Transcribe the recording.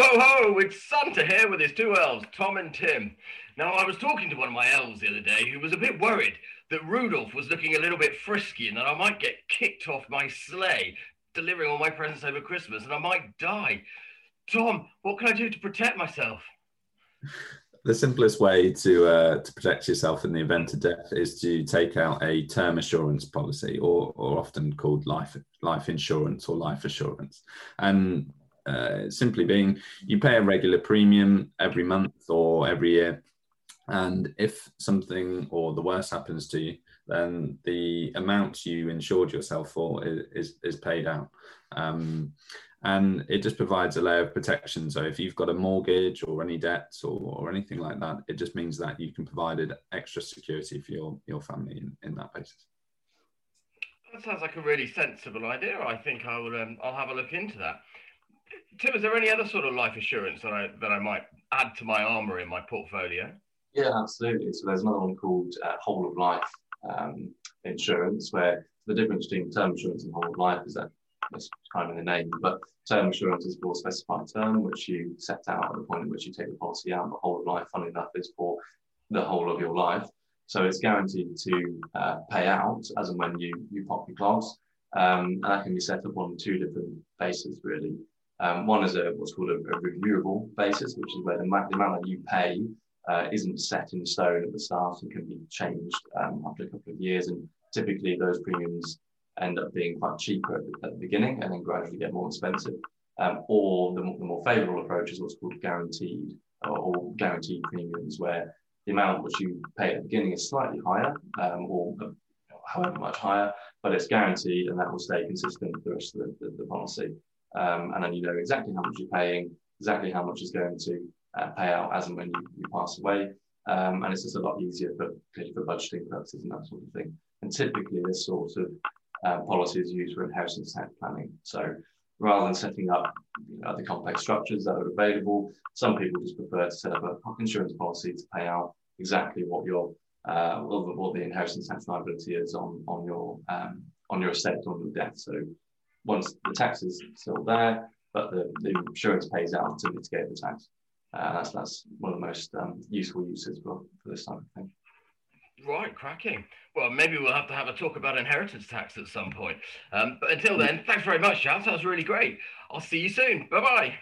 ho, ho! It's Santa here with his two elves, Tom and Tim. Now, I was talking to one of my elves the other day who was a bit worried that Rudolph was looking a little bit frisky and that I might get kicked off my sleigh delivering all my presents over Christmas and I might die. Tom, what can I do to protect myself? The simplest way to uh, to protect yourself in the event of death is to take out a term assurance policy, or or often called life life insurance or life assurance. And uh, simply being, you pay a regular premium every month or every year, and if something or the worst happens to you, then the amount you insured yourself for is, is, is paid out. Um, and it just provides a layer of protection. So if you've got a mortgage or any debts or, or anything like that, it just means that you can provide extra security for your, your family in, in that basis. That sounds like a really sensible idea. I think I will. Um, I'll have a look into that. Tim, is there any other sort of life assurance that I that I might add to my armour in my portfolio? Yeah, absolutely. So there's another one called uh, whole of life um, insurance, where the difference between term insurance and whole of life is that it's kind of in the name, but term insurance is for a specified term, which you set out at the point at which you take the policy out. But whole of life, funny enough, is for the whole of your life. So it's guaranteed to uh, pay out as and when you you pop your clogs, um, and that can be set up on two different bases really. Um, one is a what's called a, a, reviewable basis, which is where the, the amount that you pay uh, isn't set in stone at the start and can be changed um, after a couple of years. And typically, those premiums end up being quite cheaper at the, at the beginning and then gradually get more expensive. Um, or the, the, more favourable approach is what's called guaranteed or, or, guaranteed premiums, where the amount which you pay at the beginning is slightly higher um, or uh, however much higher, but it's guaranteed and that will stay consistent for the rest of the, the, the policy. Um, and then you know exactly how much you're paying, exactly how much is going to uh, pay out as and when you, you pass away. Um, and it's just a lot easier for, for budgeting purposes and that sort of thing. And typically, this sort of uh, policy is used for inheritance tax planning. So rather than setting up you know, the complex structures that are available, some people just prefer to set up a insurance policy to pay out exactly what your uh, what the inheritance tax liability is on on your um, on your estate on your death. So once the tax is still there, but the, the insurance pays out to mitigate the tax. Uh, that's that's one of the most um, useful uses for, for this type of thing. Right, cracking. Well, maybe we'll have to have a talk about inheritance tax at some point. Um, but until then, thanks very much, Charles. That was really great. I'll see you soon. Bye bye.